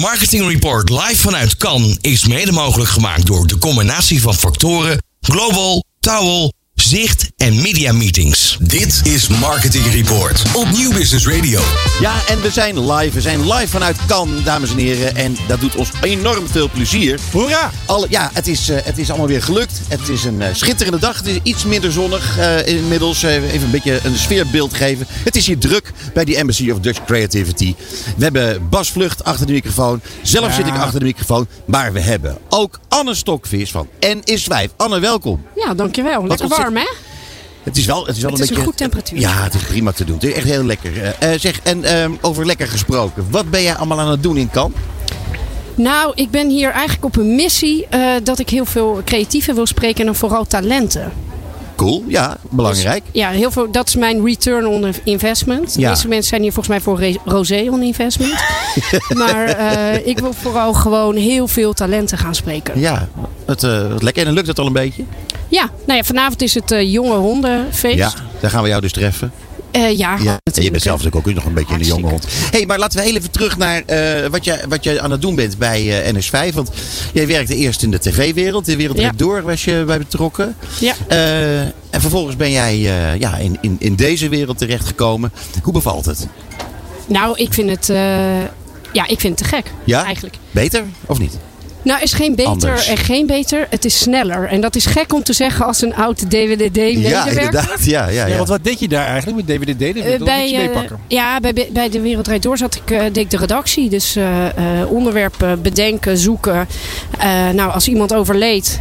Marketing Report live vanuit Cannes is mede mogelijk gemaakt door de combinatie van factoren Global, Towel, Zicht en Media Meetings. Dit is Marketing Report op Nieuw Business Radio. Ja, en we zijn live. We zijn live vanuit Cannes, dames en heren. En dat doet ons enorm veel plezier. Hoera! Alle, ja, het is, eh, het is allemaal weer gelukt. Het is een eh, schitterende dag. Het is iets minder zonnig eh, inmiddels. Even een beetje een sfeerbeeld geven. Het is hier druk bij die Embassy of Dutch Creativity. We hebben Bas Vlucht achter de microfoon. Zelf Ja. zit ik achter de microfoon. Maar we hebben ook Anne Stokvis van N is 5. Anne, welkom. Ja, dankjewel. Lekker warm, hè? Het is wel, het is wel Het een is een beetje... goed temperatuur. Ja, het is prima te doen. Het is echt heel lekker. Eh, eh, zeg, en ehm, over lekker gesproken. Wat ben jij allemaal aan het doen in Cannes? Nou, ik ben hier eigenlijk op een missie eh, dat ik heel veel creatieven wil spreken en dan vooral talenten. Cool, ja, belangrijk. Ja, heel veel, dat is mijn return on investment. De Ja. meeste mensen zijn hier volgens mij voor rosé on investment. maar ik wil vooral gewoon heel veel talenten gaan spreken. Ja, het, lekker. En lukt het al een beetje? Ja, nou ja, vanavond is het eh, jonge hondenfeest. Ja, daar gaan we jou dus treffen. Eh, ja, Ja, en je bent zelf natuurlijk ook nog een beetje een jonge hond. hey, maar laten we heel even terug naar eh, wat, jij, wat jij aan het doen bent bij eh, NS5. Want jij werkte eerst in de tv-wereld. De wereld Ja. Door was je bij betrokken. Ja. En vervolgens ben jij ja, in, in, in deze wereld terechtgekomen. Hoe bevalt het? Nou, ik vind het, ja, ik vind het te gek. Ja? Eigenlijk. Beter of niet? Nou, is geen beter Anders. en geen beter. Het is sneller. En dat is gek om te zeggen als een oud Ja, DWDD-medewerker. inderdaad. Ja, ja, Ja, ja. want wat deed je daar eigenlijk met DWDD? Dat Eh, bij, iets meepakken. ja, bij, bij de Wereld Door zat ik, eh, deed ik de redactie. Dus eh, eh, onderwerpen bedenken, zoeken. Eh, nou, als iemand overleed,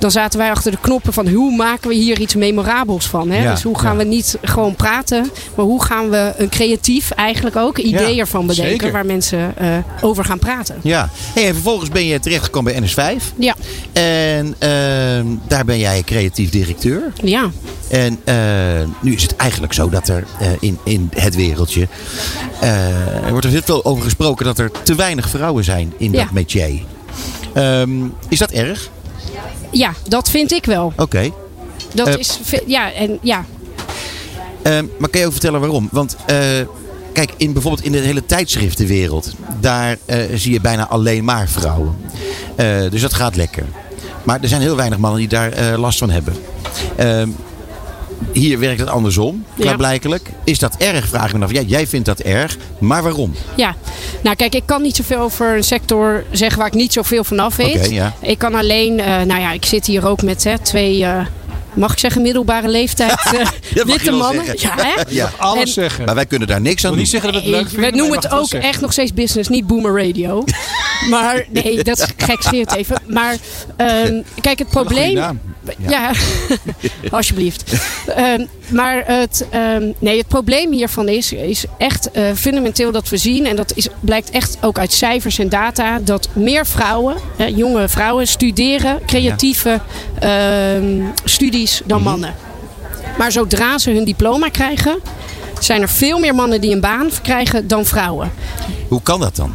dan zaten wij achter de knoppen van hoe maken we hier iets memorabels van. Hè? Ja, dus hoe gaan ja. we niet gewoon praten, maar hoe gaan we een creatief eigenlijk ook idee Ja, ervan bedenken zeker. waar mensen eh, over gaan praten. Ja. Hey, en vervolgens ben je terechtgekomen bij NS5. Ja, En ehm, daar ben jij creatief directeur. ja. En eh, nu is het eigenlijk zo dat er eh, in, in het wereldje. er wordt er heel veel over gesproken dat er te weinig vrouwen zijn in dat métier. Ehm, is dat erg? Ja, dat vind ik wel. Oké. Dat Eh, is, ja, en ja, Ehm, maar kan je ook vertellen waarom? Want eh, kijk, in, bijvoorbeeld in de hele tijdschriftenwereld. Daar eh, zie je bijna alleen maar vrouwen. Dus dat gaat lekker. Maar er zijn heel weinig mannen die daar last van hebben. Hier werkt het andersom, Ja. klaarblijkelijk. Is dat erg, vraag ik me af. Ja, jij vindt dat erg, maar waarom? Ja, nou kijk, ik kan niet zoveel over een sector zeggen waar ik niet zoveel vanaf weet. Oké, ja. Ik kan alleen, eh, nou ja, ik zit hier ook met hè, twee, eh, mag ik zeggen, middelbare leeftijd eh, witte mannen. zeggen. Ja, hè? Ja. Alles en- zeggen. Maar wij kunnen daar niks aan doen. niet zeggen dat we het leuk We vinden. maar noemen het ook zeggen. echt nog steeds business, niet boomer radio. maar nee, dat is gekscherend even. Maar ehm, kijk, het probleem... Ja, alsjeblieft. Ehm, maar het, ehm, nee, het probleem hiervan is, is echt eh, fundamenteel dat we zien, en dat is, blijkt echt ook uit cijfers en data, dat meer vrouwen, hè, jonge vrouwen, studeren creatieve ehm, studies dan mannen. Maar zodra ze hun diploma krijgen, zijn er veel meer mannen die een baan krijgen dan vrouwen. Hoe kan dat dan?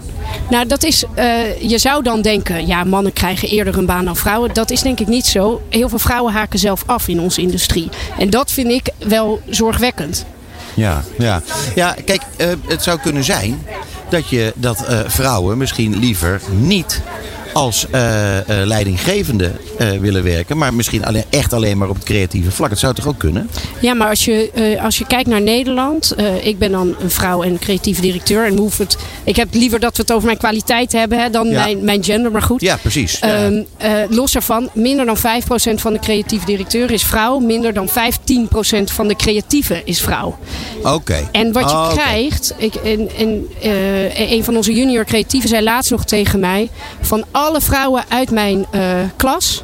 Nou, dat is, eh, je zou dan denken, ja, mannen krijgen eerder een baan dan vrouwen. Dat is denk ik niet zo. Heel veel vrouwen haken zelf af in onze industrie. En dat vind ik wel zorgwekkend. Ja, ja. ja kijk, eh, het zou kunnen zijn dat, je, dat eh, vrouwen misschien liever niet als leidinggevende eh, willen werken, maar misschien alleen, echt alleen maar op het creatieve vlak. Dat zou toch ook kunnen? Ja, maar als je, eh, als je kijkt naar Nederland. eh, ik ben dan een vrouw en creatieve directeur. En hoeven het, ik heb liever dat we het over mijn kwaliteit hebben hè, dan Ja. mijn, mijn gender. Maar goed. Ja, precies. Ehm, eh, los daarvan, minder dan 5% van de creatieve directeur is vrouw. Minder dan 15% van de creatieve is vrouw. Oké. En wat je Oh, krijgt, ik, en, en, een van onze junior creatieven zei laatst nog tegen mij: van alle vrouwen uit mijn klas.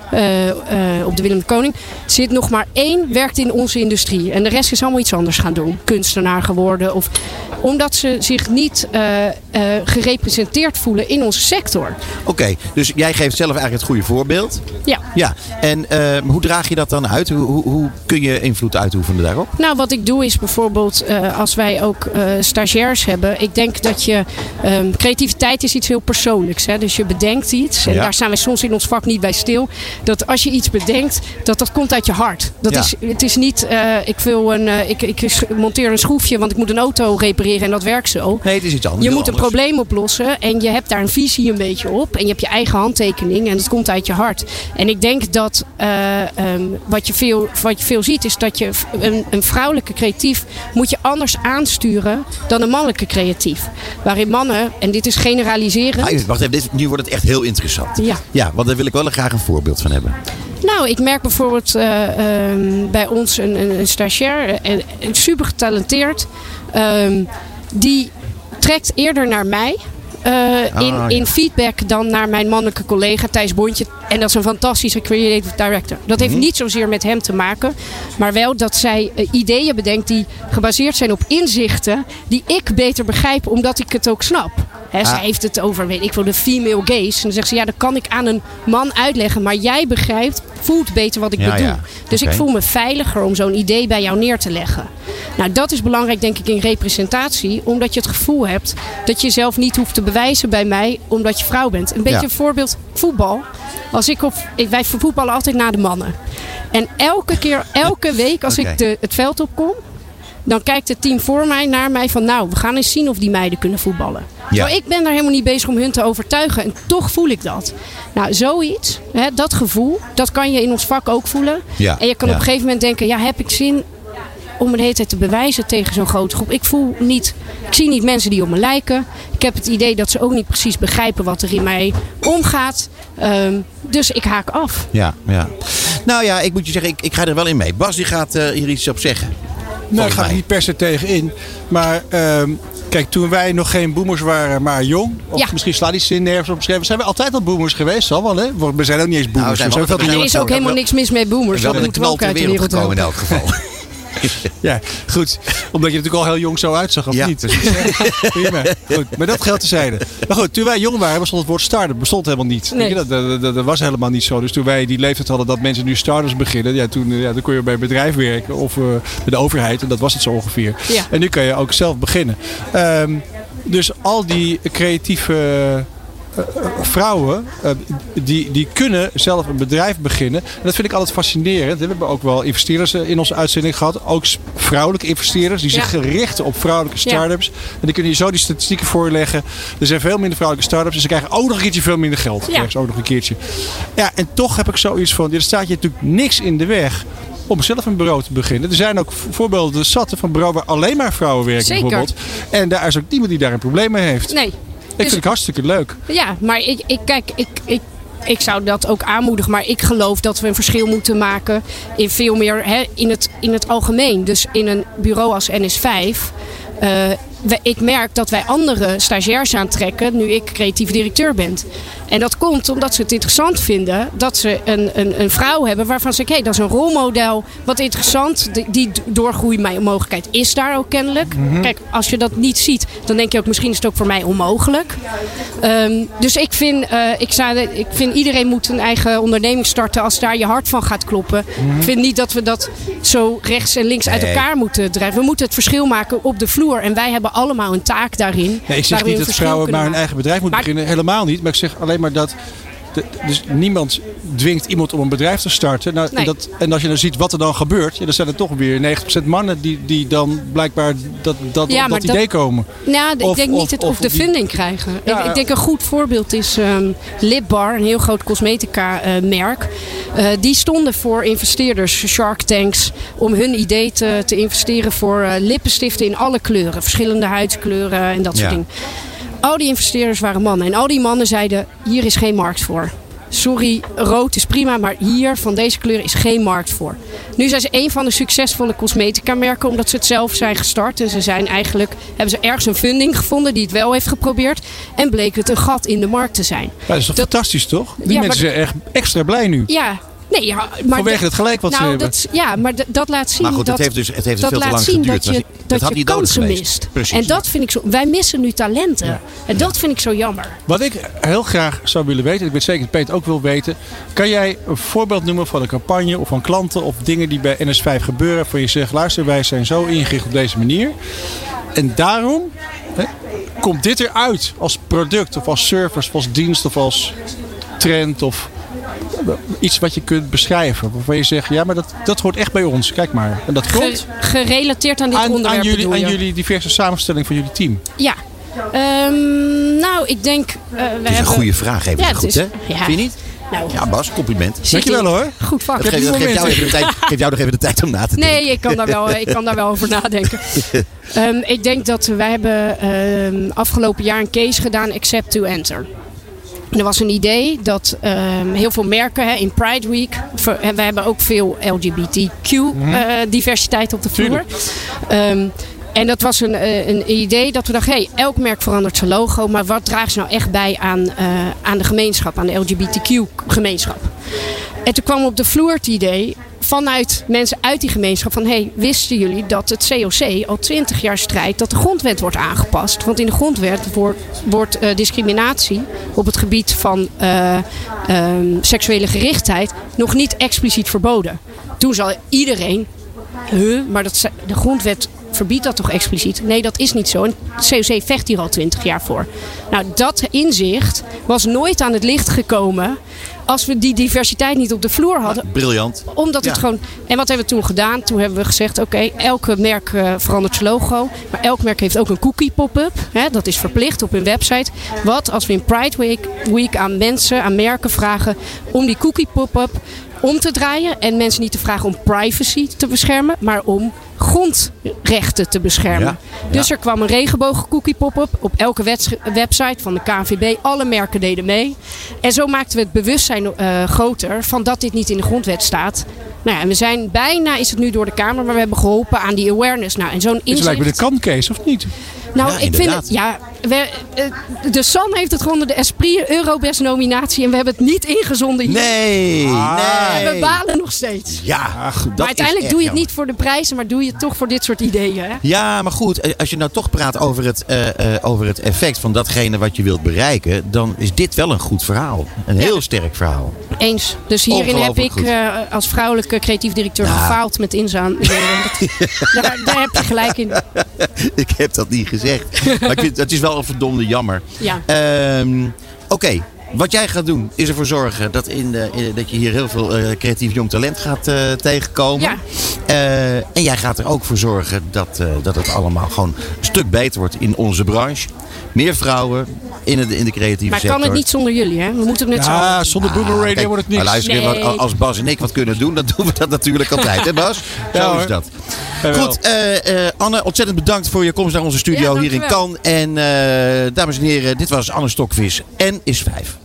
eh, eh, op de Willem de Koning zit nog maar één werkt in onze industrie en de rest is allemaal iets anders gaan doen kunstenaar geworden of omdat ze zich niet eh, gerepresenteerd voelen in onze sector Oké, dus jij geeft zelf eigenlijk het goede voorbeeld. ja Ja, en hoe draag je dat dan uit? Hoe, hoe, hoe kun je invloed uitoefenen daarop? Nou, wat ik doe is bijvoorbeeld als wij ook stagiairs hebben. Ik denk dat je. ehm, creativiteit is iets heel persoonlijks. Hè? Dus je bedenkt iets. En Ja. daar staan we soms in ons vak niet bij stil. Dat als je iets bedenkt, dat dat komt uit je hart. Dat Ja. is, het is niet, eh, ik, wil een, eh, ik, ik monteer een schroefje, want ik moet een auto repareren en dat werkt zo. Nee, het is iets anders. Je moet een anders. probleem oplossen en je hebt daar een visie een beetje op. En je hebt je eigen handtekening en het komt uit je hart. En ik denk dat eh, ehm, wat, je veel, wat je veel ziet is dat je een, een vrouwelijke creatief moet je anders aansturen dan een mannelijke creatief. Waarin mannen, en dit is generaliseren. Ah, wacht even, dit, nu wordt het echt heel interessant. Ja. Ja, want daar wil ik wel graag een voorbeeld van hebben. Nou, ik merk bijvoorbeeld eh, ehm, bij ons een, een, een stagiair, eh, en super getalenteerd. ehm, die trekt eerder naar mij. eh, in, Ah, ja. in feedback dan naar mijn mannelijke collega Thijs Bontje. En dat is een fantastische creative director. Dat heeft Mhm. niet zozeer met hem te maken. Maar wel dat zij ideeën bedenkt die gebaseerd zijn op inzichten. Die ik beter begrijp omdat ik het ook snap. Hè, Ah. Zij heeft het over, weet ik veel, de female gaze. En dan zegt ze, ja, dat kan ik aan een man uitleggen. Maar jij begrijpt, voelt beter wat ik Ja, bedoel. ja. Dus ik voel me veiliger om zo'n idee bij jou neer te leggen. Nou, dat is belangrijk, denk ik, in representatie. Omdat je het gevoel hebt dat je jezelf niet hoeft te bewijzen bij mij. Omdat je vrouw bent. Een beetje Ja. een voorbeeld, voetbal. Als ik op, ik, wij voetballen altijd naar de mannen. En elke keer, elke week als ik de, het veld opkom. Dan kijkt het team voor mij naar mij van nou, we gaan eens zien of die meiden kunnen voetballen. Ja. Ik ben daar helemaal niet bezig om hun te overtuigen. En toch voel ik dat. Nou, zoiets, hè, dat gevoel, dat kan je in ons vak ook voelen. Ja, En je kan ja. op een gegeven moment denken, ja, heb ik zin om de hele tijd te bewijzen tegen zo'n grote groep? Ik voel niet, ik zie niet mensen die op me lijken. Ik heb het idee dat ze ook niet precies begrijpen wat er in mij omgaat. Ehm, dus ik haak af. Ja, ja. Nou ja, ik moet je zeggen, ik, ik ga er wel in mee. Bas die gaat eh, hier iets op zeggen. Nou, daar ga ik mij. niet per se tegen in. Maar ehm, kijk, toen wij nog geen boomers waren, maar jong. Of Ja. misschien slaat die zin nergens op beschreven. Zijn we altijd al boomers geweest, zal wel hè? We zijn ook niet eens boomers. Nou, zijn we zijn er is ook helemaal niks mis met boomers. Dat moeten we ook ter uit de wereld wereld gekomen in elk geval. Ja, goed. Omdat je natuurlijk al heel jong zo uitzag, of Ja, niet? Prima. Goed, maar dat geldt tezijde. Maar goed, toen wij jong waren, bestond het woord start-up bestond helemaal niet. Nee. Dat, dat, dat, dat was helemaal niet zo. Dus toen wij die leeftijd hadden dat mensen nu starters beginnen, ja, toen, ja, dan kon je bij een bedrijf werken of eh, bij de overheid. En dat was het zo ongeveer. Ja. En nu kan je ook zelf beginnen. Ehm, dus al die creatieve vrouwen, eh, die, die kunnen zelf een bedrijf beginnen. En dat vind ik altijd fascinerend. We hebben ook wel investeerders eh, in onze uitzending gehad. Ook vrouwelijke investeerders die Ja. zich richten op vrouwelijke Ja. start-ups. En die kunnen je zo die statistieken voorleggen. Er zijn veel minder vrouwelijke start-ups. En ze krijgen ook nog een keertje veel minder geld. Ja. Ze ook nog een keertje. Ja, en toch heb ik zoiets van, er staat je natuurlijk niks in de weg om zelf een bureau te beginnen. Er zijn ook voorbeelden zatten van bureau waar alleen maar vrouwen werken Zeker. bijvoorbeeld. En daar is ook niemand die daar een probleem mee heeft. Nee. Ik Dus- vind het hartstikke leuk. Ja, maar ik, ik kijk, ik, ik, ik zou dat ook aanmoedigen. Maar ik geloof dat we een verschil moeten maken in veel meer hè, in, het, in het algemeen. Dus in een bureau als NS5. eh, we- ik merk dat wij andere stagiairs aantrekken nu ik creatief directeur ben. En dat komt omdat ze het interessant vinden dat ze een, een, een vrouw hebben waarvan ze zeggen, hé, dat is een rolmodel, wat interessant. Die, die doorgroeimogelijkheid is daar ook kennelijk. Kijk, als je dat niet ziet, dan denk je ook misschien is het ook voor mij onmogelijk. Ehm, dus ik vind, eh, ik, zou, ik vind iedereen moet een eigen onderneming starten als daar je hart van gaat kloppen. Ik vind niet dat we dat zo rechts en links uit elkaar moeten drijven. We moeten het verschil maken op de vloer. En wij hebben allemaal een taak daarin. Nee, ik zeg niet dat vrouwen kunnen maar hun eigen bedrijf moeten Maar- beginnen. Helemaal niet. Maar ik zeg alleen maar dat. De- dus niemand dwingt iemand om een bedrijf te starten. Nou, Nee. en, dat, en als je dan ziet wat er dan gebeurt, ja, dan zijn er toch weer 90% mannen die, die dan blijkbaar dat, dat, Ja, op maar dat dat- idee komen. Nou, ik Of- denk of- niet het of of de die- funding krijgen. Ja, ik, ik denk een goed voorbeeld is ehm Lipbar, een heel groot cosmetica-merk. die stonden voor investeerders, Shark Tanks, om hun idee te, te investeren voor eh, lippenstiften in alle kleuren. Verschillende huidskleuren en dat soort Ja. dingen. Al die investeerders waren mannen. En al die mannen zeiden, hier is geen markt voor. Sorry, rood is prima, maar hier van deze kleur is geen markt voor. Nu zijn ze een van de succesvolle cosmetica merken omdat ze het zelf zijn gestart. En ze zijn eigenlijk, hebben ze ergens een funding gevonden die het wel heeft geprobeerd. En bleek het een gat in de markt te zijn. Ja, dat is toch Dat- fantastisch, toch? Die Ja, maar- mensen zijn echt extra blij nu. Ja, nee, ja, maar Vanwege dat- het gelijk wat ze nou, hebben. Dat, ja, maar dat laat zien Maar goed, dat, het heeft dus het heeft dat veel te laat lang zien geduurd. dat je, Dat dat had je kansen mist. Precies. En dat vind ik zo. Wij missen nu talenten. En dat vind ik zo jammer. Wat ik heel graag zou willen weten, en ik weet zeker dat Peter ook wil weten. Kan jij een voorbeeld noemen van een campagne of van klanten of dingen die bij NS5 gebeuren. Waarvan je zegt, luister, wij zijn zo ingericht op deze manier. En daarom hè, komt dit eruit als product of als service of als dienst of als trend of iets wat je kunt beschrijven. Waarvan je zegt, ja, maar dat, dat hoort echt bij ons. Kijk maar. En dat Ge- gerelateerd aan dit aan, onderwerp aan, jullie, aan je? jullie diverse samenstelling van jullie team. Ja. Ehm, nou, ik denk... eh, we Het is een hebben... goede vraag, even Ja, goed, is- hè? ja. Vind je niet? Nou, Ja, Bas, compliment. zit Dankjewel in- hoor. Goed vak. Dat geeft, dat geeft jou, even de tijd, geeft jou nog even de tijd om na te denken. Nee, ik kan daar wel, ik kan daar wel over nadenken. Ehm, ik denk dat wij hebben ehm, afgelopen jaar een case gedaan, Accept to Enter. En Er was een idee dat ehm, heel veel merken hè, in Pride Week, ver- en we hebben ook veel LGBTQ-diversiteit op de vloer. Ehm, en dat was een, eh, een idee dat we dachten, hey, elk merk verandert zijn logo, maar wat draagt ze nou echt bij aan, eh, aan de gemeenschap, aan de LGBTQ-gemeenschap? En toen kwam op de vloer het idee vanuit mensen uit die gemeenschap van... hey, wisten jullie dat het COC al 20 jaar strijdt dat de grondwet wordt aangepast? Want in de grondwet wordt, eh, discriminatie op het gebied van eh, ehm, seksuele gerichtheid nog niet expliciet verboden. Toen zal iedereen... Huh, maar dat, de grondwet verbiedt dat toch expliciet? Nee, dat is niet zo. En het COC vecht hier al 20 jaar voor. Nou, dat inzicht was nooit aan het licht gekomen als we die diversiteit niet op de vloer hadden. Briljant. Omdat het gewoon. En wat hebben we toen gedaan? Toen hebben we gezegd: oké, elke merk eh, verandert zijn logo. Maar elk merk heeft ook een cookie pop-up. Dat is verplicht op hun website. Wat als we in Pride Week, Week aan mensen, aan merken vragen om die cookie pop-up om te draaien. En mensen niet te vragen om privacy te beschermen, maar om grondrechten te beschermen. Ja, Dus er kwam een regenbogen cookie pop-up op elke website van de KNVB. Alle merken deden mee. En zo maakten we het bewustzijn eh, groter van dat dit niet in de grondwet staat. Nou ja, en we zijn bijna, is het nu door de Kamer, maar we hebben geholpen aan die awareness. Nou, en zo'n Dit lijkt me de inzicht. kancase, of niet? Nou, Ja, ik vind het, ja, we, eh, de San heeft het gewonnen, de Esprit Eurobest nominatie. En we hebben het niet ingezonden hier. Nee, Ah. nee. We balen nog steeds. Ja, dat maar uiteindelijk doe je het niet voor de prijzen, maar doe je het toch voor dit soort ideeën. Hè? Ja, maar goed, eh, als je nou toch praat over het, eh, eh, over het effect van datgene wat je wilt bereiken, dan is dit wel een goed verhaal. Een heel sterk verhaal. Eens. Dus hierin heb ik eh, als vrouwelijke creatief directeur Nou. gefaald met inzaan. daar, daar heb je gelijk in. ik heb dat niet gezegd. Maar ik vind, het is wel een verdomde jammer. Ja. Ehm, Oké, wat jij gaat doen is ervoor zorgen dat, in de, in- dat je hier heel veel eh, creatief jong talent gaat eh, tegenkomen. Ja. Eh, en jij gaat er ook voor zorgen dat, dat het allemaal gewoon een stuk beter wordt in onze branche. Meer vrouwen in, het, in de creatieve Maar sector. kan het niet zonder jullie, hè? We moeten het met z'n Ja, zonder Boomer Radio Kijk, wordt het maar niks. luister, Nee. wat- als Bas en ik wat kunnen doen, dan doen we dat natuurlijk altijd. Hè Bas? Ja, Zo is dat. Jawel. Goed, eh, eh, Anne, ontzettend bedankt voor je komst naar onze studio Ja, hier in. Cannes. En eh, dames en heren, dit was Anne Stokvis en is 5.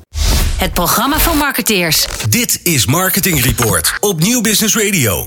Het programma van marketeers. Dit is Marketing Report op Nieuw Business Radio.